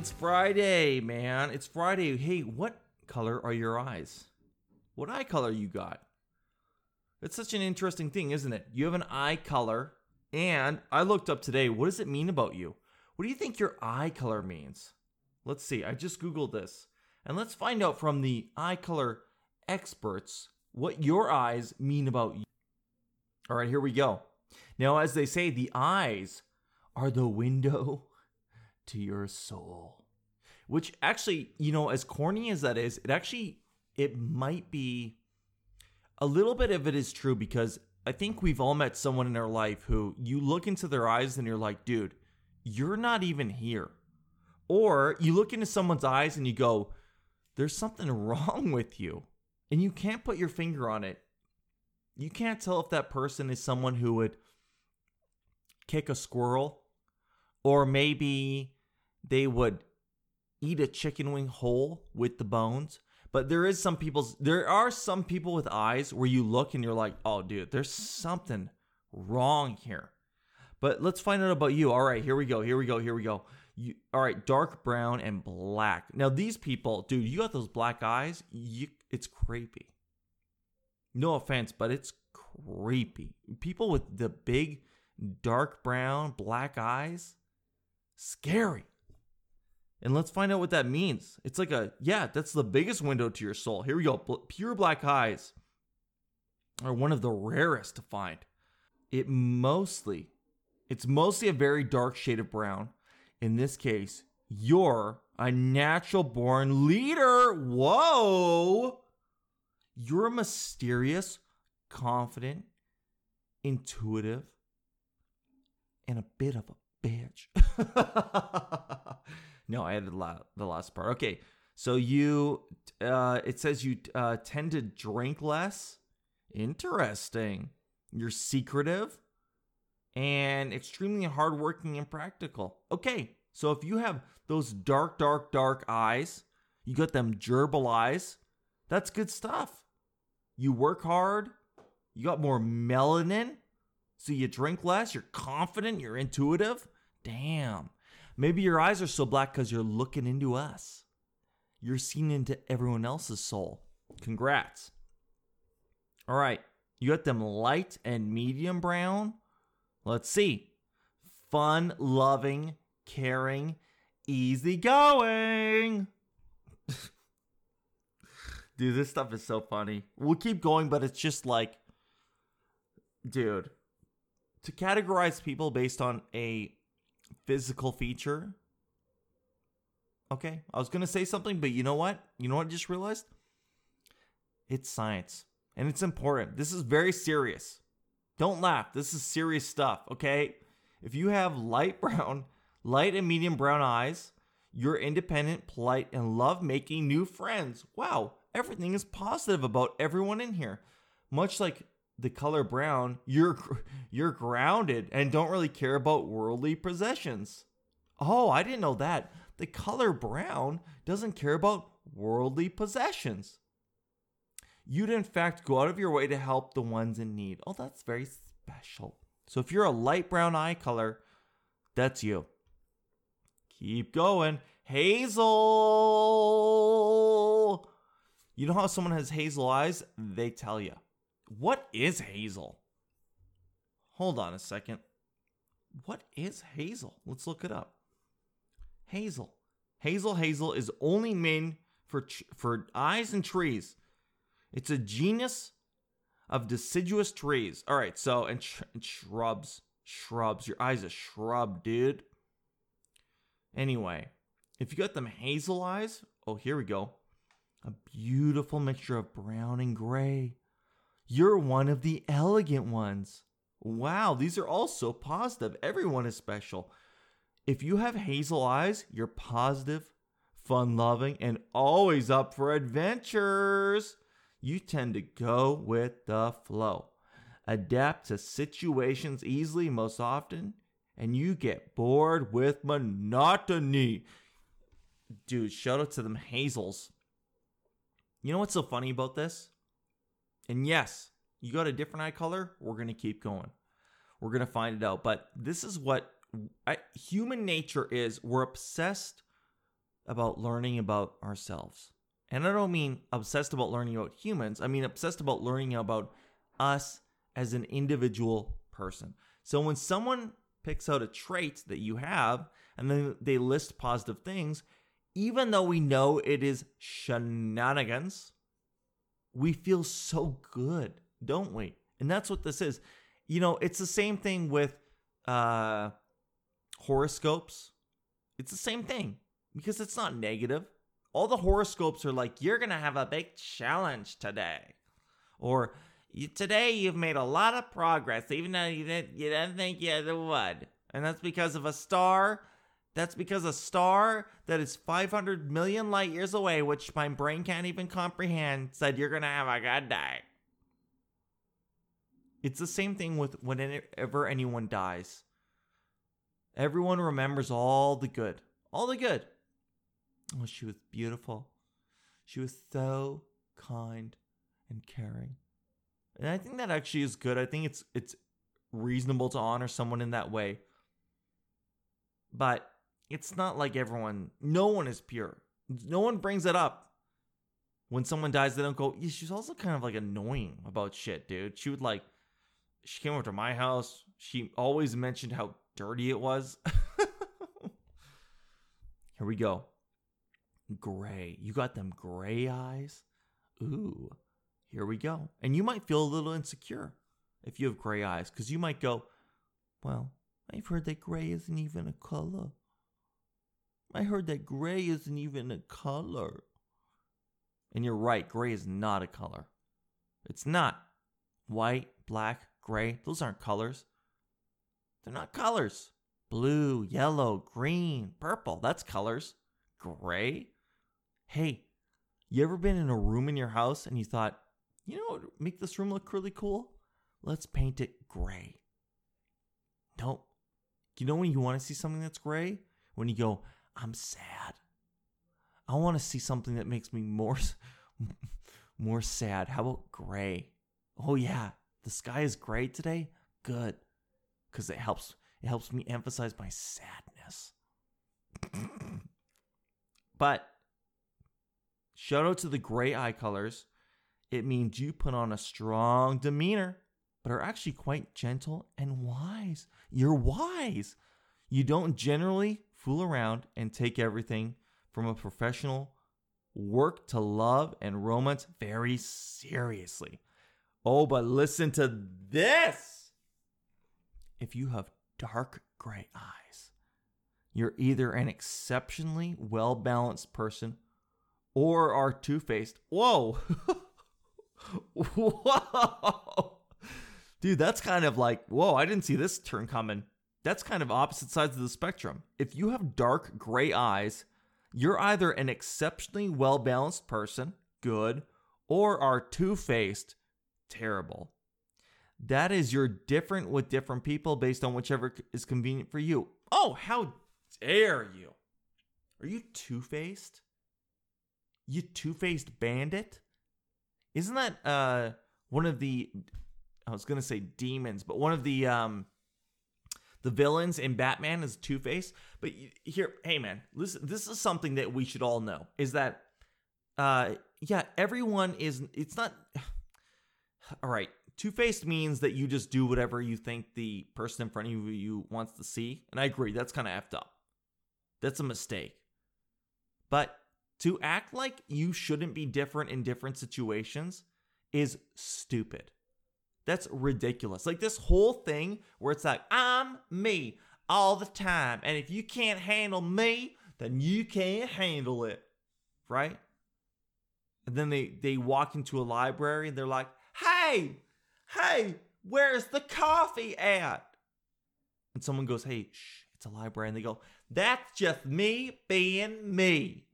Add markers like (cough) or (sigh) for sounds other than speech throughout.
It's Friday, man. It's Friday. Hey, what color are your eyes? What eye color you got? It's such an interesting thing, isn't it? You have an eye color, and I looked up today. What does it mean about you? What do you think your eye color means? Let's see. I just Googled this. And let's find out from the eye color experts what your eyes mean about you. All right, here we go. Now, as they say, the eyes are the window (laughs) to your soul. Which actually, you know, as corny as that is, it actually it might be a little bit of it is true because I think we've all met someone in our life who you look into their eyes and you're like, dude, you're not even here. Or you look into someone's eyes and you go, there's something (laughs) wrong with you. And you can't put your finger on it. You can't tell if that person is someone who would kick a squirrel or maybe they would eat a chicken wing whole with the bones. But there is some people's there are some people with eyes where you look and you're like, "Oh dude, there's something wrong here." But let's find out about you. All right, here we go. Here we go. Here we go. You, all right, dark brown and black. Now these people, dude, you got those black eyes. You, it's creepy. No offense, but it's creepy. People with the big dark brown, black eyes, scary. And let's find out what that means. It's like a, yeah, that's the biggest window to your soul. Here we go. Pure black eyes are one of the rarest to find. It mostly, it's mostly a very dark shade of brown. In this case, you're a natural born leader. Whoa. You're a mysterious, confident, intuitive, and a bit of a bitch. (laughs) no, I added the last part. Okay, so you, uh, it says you uh, tend to drink less. Interesting. You're secretive and extremely hardworking and practical. Okay, so if you have those dark, dark, dark eyes, you got them gerbil eyes, that's good stuff. You work hard, you got more melanin, so you drink less, you're confident, you're intuitive. Damn. Maybe your eyes are so black because you're looking into us. You're seeing into everyone else's soul. Congrats. All right. You got them light and medium brown. Let's see. Fun, loving, caring, easygoing. (laughs) Dude, this stuff is so funny. We'll keep going, but it's just like, dude, to categorize people based on a physical feature. Okay, I was gonna say something, but you know what? You know what I just realized? It's science. And it's important. This is very serious. Don't laugh. This is serious stuff, okay? If you have light (laughs) brown, light and medium brown eyes, you're independent, polite, and love making new friends. Wow, everything is positive about everyone in here. Much like the color brown, you're you're grounded and don't really care about worldly possessions. Oh, I didn't know that. The color brown doesn't care about worldly possessions. You'd in fact go out of your way to help the ones in need. Oh, that's very special. So if you're a light brown eye color, that's you. Keep going. Hazel. You know how someone has hazel eyes? They tell you. What is hazel? Hold on a second. What is hazel? Let's look it up. Hazel. Hazel hazel is only made for for eyes and trees. It's a genus of deciduous trees. All right, so and, sh- and shrubs, shrubs. Your eyes a shrub, dude. Anyway, if you got them hazel eyes, oh here we go. A beautiful mixture of brown and gray. You're one of the elegant ones. Wow, these are all so positive. Everyone is special. If you have hazel eyes, you're positive, fun loving, and always up for adventures. You tend to go with the flow, adapt to situations easily most often, and you get bored with monotony. Dude, shout out to them hazels. You know what's so funny about this? And yes, you got a different eye color, we're going to keep going. We're going to find it out. But this is what I, human nature is we're obsessed about learning about ourselves. And I don't mean obsessed about learning about humans, I mean obsessed about learning about us as an individual person. So when someone picks out a trait that you have and then they list positive things, even though we know it is shenanigans, we feel so good, don't we? And that's what this is. You know, it's the same thing with uh, horoscopes. It's the same thing because it's not negative. All the horoscopes are like, you're going to have a big challenge today. Or today you've made a lot of progress, even though you didn't, you didn't think you would. And that's because of a star. That's because a star that is 500 million light years away, which my brain can't even comprehend, said you're going to have a good day. It's the same thing with whenever anyone dies. Everyone remembers all the good. All the good. Oh, she was beautiful. She was so kind and caring. And I think that actually is good. I think it's it's reasonable to honor someone in that way. But it's not like everyone no one is pure. No one brings it up. When someone dies, they don't go, yeah, she's also kind of like annoying about shit, dude. She would like she came over to my house. She always mentioned how dirty it was. (laughs) Here we go. Gray. You got them gray eyes? Ooh, here we go. And you might feel a little insecure if you have gray eyes because you might go, Well, I've heard that gray isn't even a color. I heard that gray isn't even a color. And you're right, gray is not a color. It's not. White, black, gray, those aren't colors. They're not colors. Blue, yellow, green, purple, that's colors. Gray? Hey, you ever been in a room in your house and you thought, you know what make this room look really cool? Let's paint it gray. Nope. You know when you want to see something that's gray? When you go, I'm sad. I want to see something that makes me more (laughs) more sad. How about gray? Oh yeah, the sky is gray today. Good because it helps it helps me emphasize my sadness. (laughs) but shout out to the gray eye colors. It means you put on a strong demeanor, but are actually quite gentle and wise. You're wise. You don't generally fool around and take everything from a professional work to love and romance very seriously. Oh, but listen to this if you have dark gray eyes, you're either an exceptionally well balanced person or are two faced. Whoa! (laughs) whoa! Dude, that's kind of like, whoa, I didn't see this turn coming. That's kind of opposite sides of the spectrum. If you have dark gray eyes, you're either an exceptionally well balanced person, good, or are two faced, terrible. That is you're different with different people based on whichever is convenient for you. Oh, how dare you? Are you two faced? You two faced bandit? Isn't that uh one of the I was gonna say demons, but one of the um the villains in Batman is Two Face. But here, hey man, listen, this is something that we should all know is that uh yeah, everyone is it's not (sighs) all right Two faced means that you just do whatever you think the person in front of you wants to see. And I agree, that's kind of effed up. That's a mistake. But to act like you shouldn't be different in different situations is stupid. That's ridiculous. Like this whole thing where it's like, I'm me all the time. And if you can't handle me, then you can't handle it. Right? And then they, they walk into a library and they're like, hey, Hey, where's the coffee at? And someone goes, Hey, shh, it's a library. And they go, That's just me being me.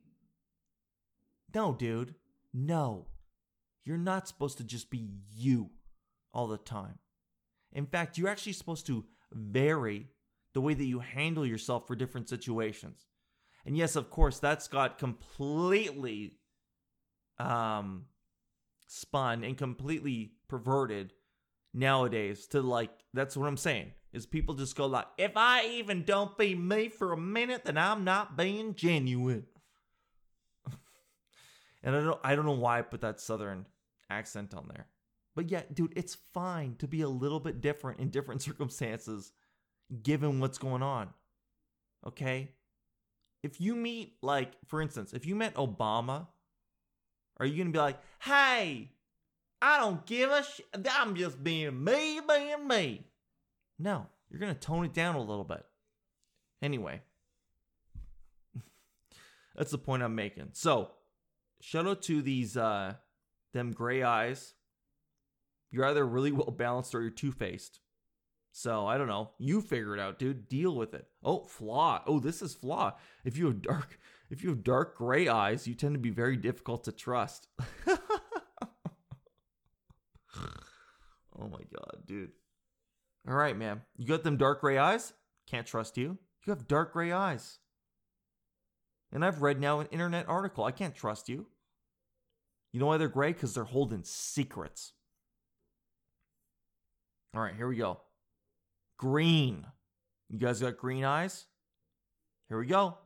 No, dude. No. You're not supposed to just be you all the time. In fact, you're actually supposed to vary the way that you handle yourself for different situations. And yes, of course, that's got completely um, spun and completely perverted nowadays to like that's what I'm saying is people just go like if I even don't be me for a minute then I'm not being genuine. (laughs) And I don't I don't know why I put that southern accent on there. But yeah, dude, it's fine to be a little bit different in different (laughs) circumstances given what's going on. Okay? If you meet like for instance, if you met Obama, are you going to be like, "Hey, I don't give a shit. I'm just being me, being me." No, you're going to tone it down a little bit. Anyway, (laughs) that's the point I'm making. So, shout out to these uh them gray eyes. You're either really well balanced or you're two faced. So I don't know. You figure it out, dude. Deal with it. Oh, flaw. Oh, this is flaw. If you have dark, if you have dark gray eyes, you tend to be very difficult to trust. (laughs) oh my god, dude. All right, man. You got them dark gray eyes? Can't trust you. You have dark gray eyes. And I've read now an internet article. I can't trust you. You know why they're gray? Because they're holding secrets. All right, here we go. Green. You guys got green eyes? Here we go.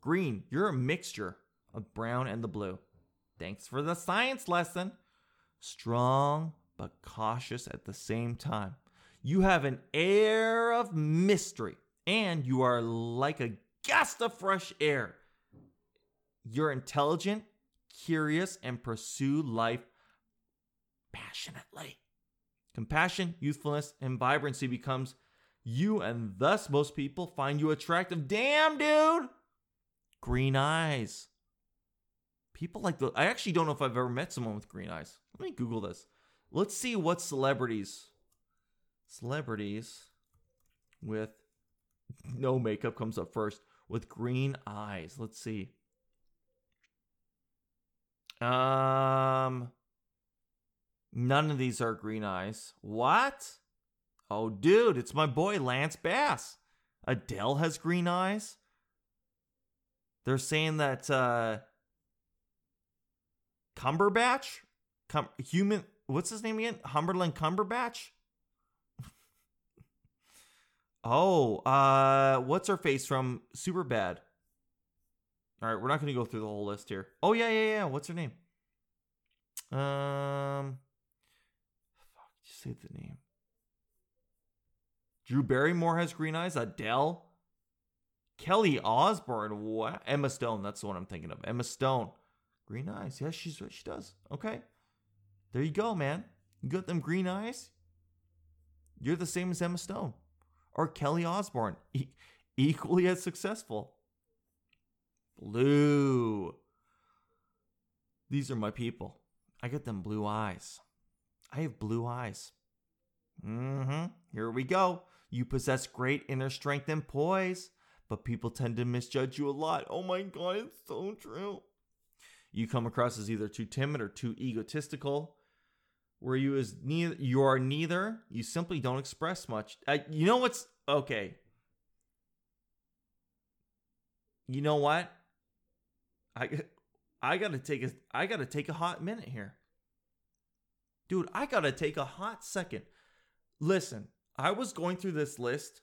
Green. You're a mixture of brown and the blue. Thanks for the science lesson. Strong but cautious at the same time. You have an air of mystery, and you are like a gust of fresh air. You're intelligent, curious, and pursue life passionately. Compassion, youthfulness, and vibrancy becomes you, and thus most people find you attractive. Damn, dude! Green eyes. People like the. I actually don't know if I've ever met someone with green eyes. Let me Google this. Let's see what celebrities. Celebrities with no makeup comes up first with green eyes. Let's see. Um, none of these are green eyes. What? Oh, dude, it's my boy Lance Bass. Adele has green eyes. They're saying that uh Cumberbatch, Cum- human, what's his name again? Humberland Cumberbatch. (laughs) oh, uh, what's her face from Superbad? All right, we're not going to go through the whole list here. Oh yeah, yeah, yeah. What's her name? Um, say the name. Drew Barrymore has green eyes. Adele. Kelly Osbourne. What? Emma Stone. That's the one I'm thinking of. Emma Stone. Green eyes. Yeah, she's she does. Okay. There you go, man. You got them green eyes. You're the same as Emma Stone or Kelly Osbourne. E- equally as successful. Blue. These are my people. I get them blue eyes. I have blue eyes. Mm-hmm. Here we go. You possess great inner strength and poise, but people tend to misjudge you a lot. Oh my god, it's so true. You come across as either too timid or too egotistical. Where you is neither you are neither. You simply don't express much. Uh, you know what's okay. You know what? I I gotta take a I gotta take a hot minute here. Dude, I gotta take a hot second. Listen, I was going through this list,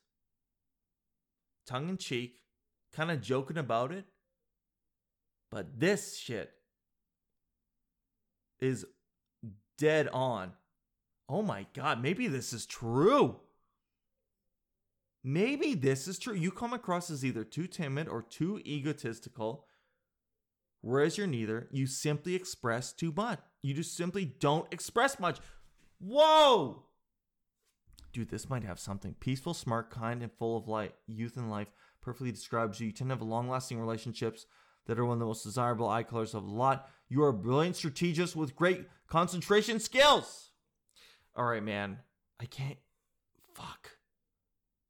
tongue in cheek, kind of joking about it. But this shit is dead on. Oh my God, maybe this is true. Maybe this is true. You come across as either too timid or too egotistical Whereas you're neither, you simply express too much. You just simply don't express much. Whoa! Dude, this might have something. Peaceful, smart, kind, and full of light. Youth and life perfectly describes you. You tend to have long lasting relationships that are one of the most desirable eye colors of a lot. You are a brilliant strategist with great concentration skills. All right, man. I can't. Fuck.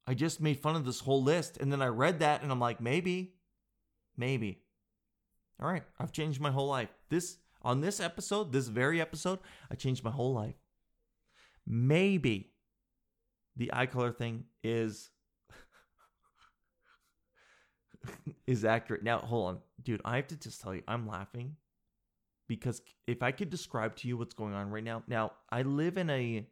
I just made fun of this whole list and then I read that and I'm like, maybe. Maybe. All right, I've changed my whole life. This on this episode, this very episode, I changed my whole life. Maybe the eye color thing is (laughs) is accurate. Now, hold on. Dude, I have to just tell you, I'm laughing because if I could describe to you what's going on right now. Now, I live in a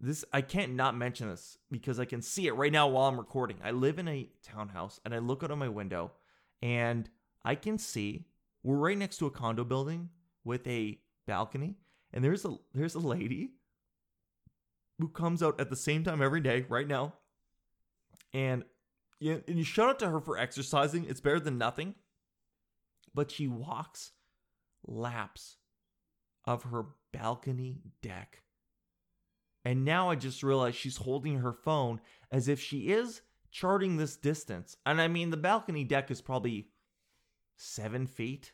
this I can't not mention this because I can see it right now while I'm recording. I live in a townhouse and I look out of my window and I can see We're right next to a condo building with a balcony, and there's a there's a lady who comes out at the same time every day right now. And you, and you shout out to her for exercising. It's better than nothing. But she walks laps of her balcony deck. And now I just realized she's holding her phone as if she is charting this distance. And I mean, the balcony deck is probably seven feet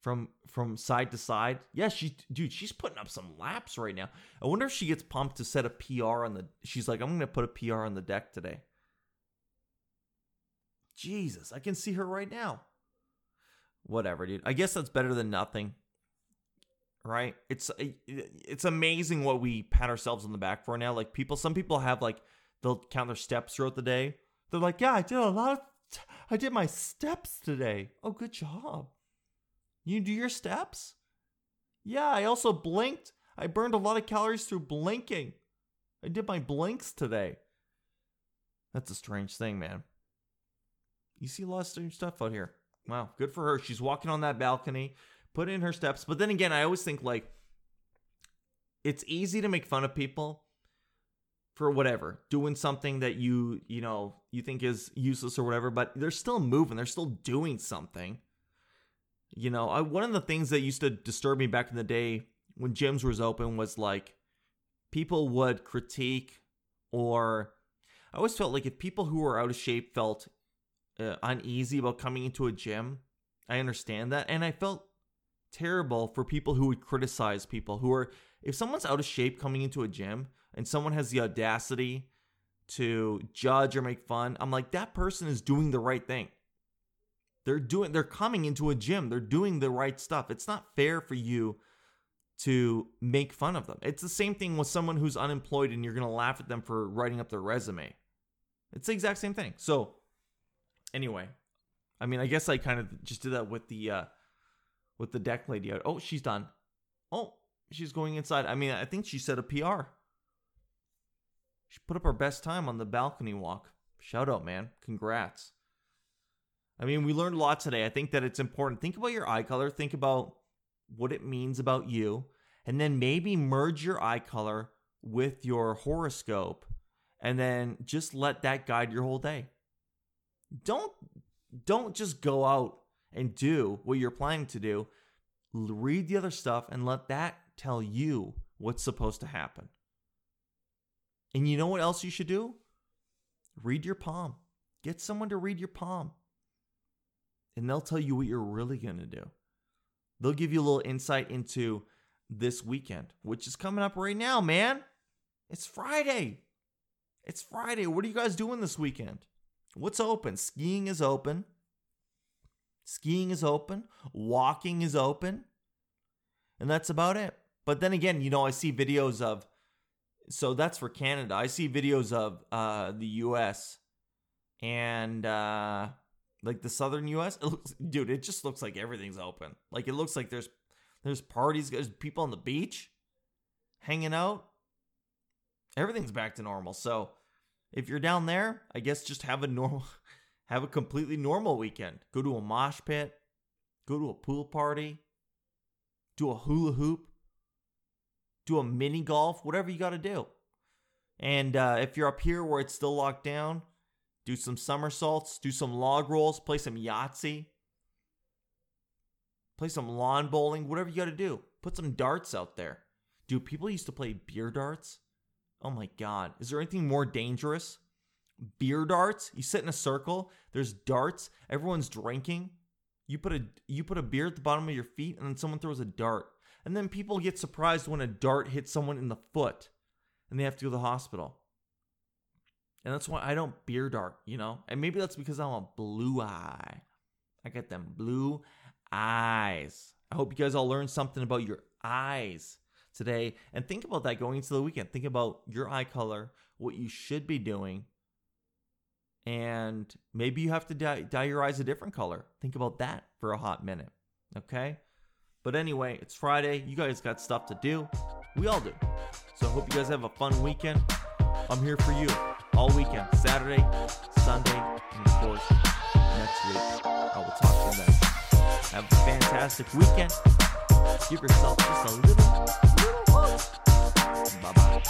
from from side to side. Yeah, she dude, she's putting up some laps right now. I wonder if she gets pumped to set a PR on the she's like, I'm gonna put a PR on the deck today. Jesus, I can see her right now. Whatever, dude. I guess that's better than nothing. Right? It's it's amazing what we pat ourselves on the back for now. Like people some people have like they'll count their steps throughout the day. They're like, "Yeah, I did a lot of I did my steps today." Oh, good job. You do your steps? Yeah, I also blinked. I burned a lot of calories through blinking. I did my blinks today. That's a strange thing, man. You see a lot of strange stuff out here. Wow, good for her. She's walking on that balcony, put in her steps. But then again, I always think like it's easy to make fun of people for whatever, doing something that you, you know, you think is useless or whatever, but they're still moving, they're still doing something. You know, I, one of the things that used to disturb me back in the day when gyms was open was like people would critique or I always felt like if people who were out of shape felt uh, uneasy about coming into a gym, I understand that. And I felt terrible for people who would criticize people who are, if someone's out of shape coming into a gym and someone has the audacity to judge or make fun, I'm like, that person is doing the right thing. They're doing they're coming into a gym. They're doing the right stuff. It's not fair for you to make fun of them. It's the same thing with someone who's unemployed and you're going to laugh at them for writing up their resume. It's the exact same thing. So anyway, I mean, I guess I kind of just did that with the uh with the deck lady. Oh, she's done. Oh, she's going inside. I mean, I think she said a PR. She put up her best time on the balcony walk. Shout out, man. Congrats. I mean, we learned a lot today. I think that it's important. Think about your eye color, think about what it means about you, and then maybe merge your eye color with your horoscope and then just let that guide your whole day. Don't don't just go out and do what you're planning to do. Read the other stuff and let that tell you what's supposed to happen. And you know what else you should do? Read your palm. Get someone to read your palm and they'll tell you what you're really going to do. They'll give you a little insight into this weekend, which is coming up right now, man. It's Friday. It's Friday. What are you guys doing this weekend? What's open? Skiing is open. Skiing is open. Walking is open. And that's about it. But then again, you know, I see videos of, so that's for Canada. I see videos of uh, the US and uh, like the southern U.S. It looks, dude, it just looks like everything's open. Like it looks like there's there's parties, there's people on the beach, hanging out. Everything's back to normal. So if you're down there, I guess just have a normal, (laughs) have a completely normal weekend. Go to a mosh pit, go to a pool party, do a hula hoop, do a mini golf, whatever you got to do. And uh, if you're up here where it's still locked down, do some somersaults, do some log rolls, play some Yahtzee, play some lawn bowling, whatever you got to do. Put some darts out there. Dude, people used to play beer darts. Oh my God. Is there anything more dangerous? Beer darts? You sit in a circle, there's darts, everyone's drinking. You put a you put a beer at the bottom of your feet and then someone throws a dart. And then people get surprised when a dart hits someone in the foot and they have to go to the hospital. And that's why I don't beer dart, you know? And maybe that's because I'm a blue eye. I got them blue eyes. I hope you guys all learned something about your eyes today. And think about that going into the weekend. Think about your eye color, what you should be doing. And maybe you have to dye, dye your eyes a different color. Think about that for a hot minute. Okay? But anyway, it's Friday. You guys got stuff to do. We all do. So I hope you guys have a fun weekend. I'm here for you all weekend Saturday, Sunday, and of course, next week. I will talk to you then. Have a fantastic weekend. Give yourself just a little, little hug. Bye bye.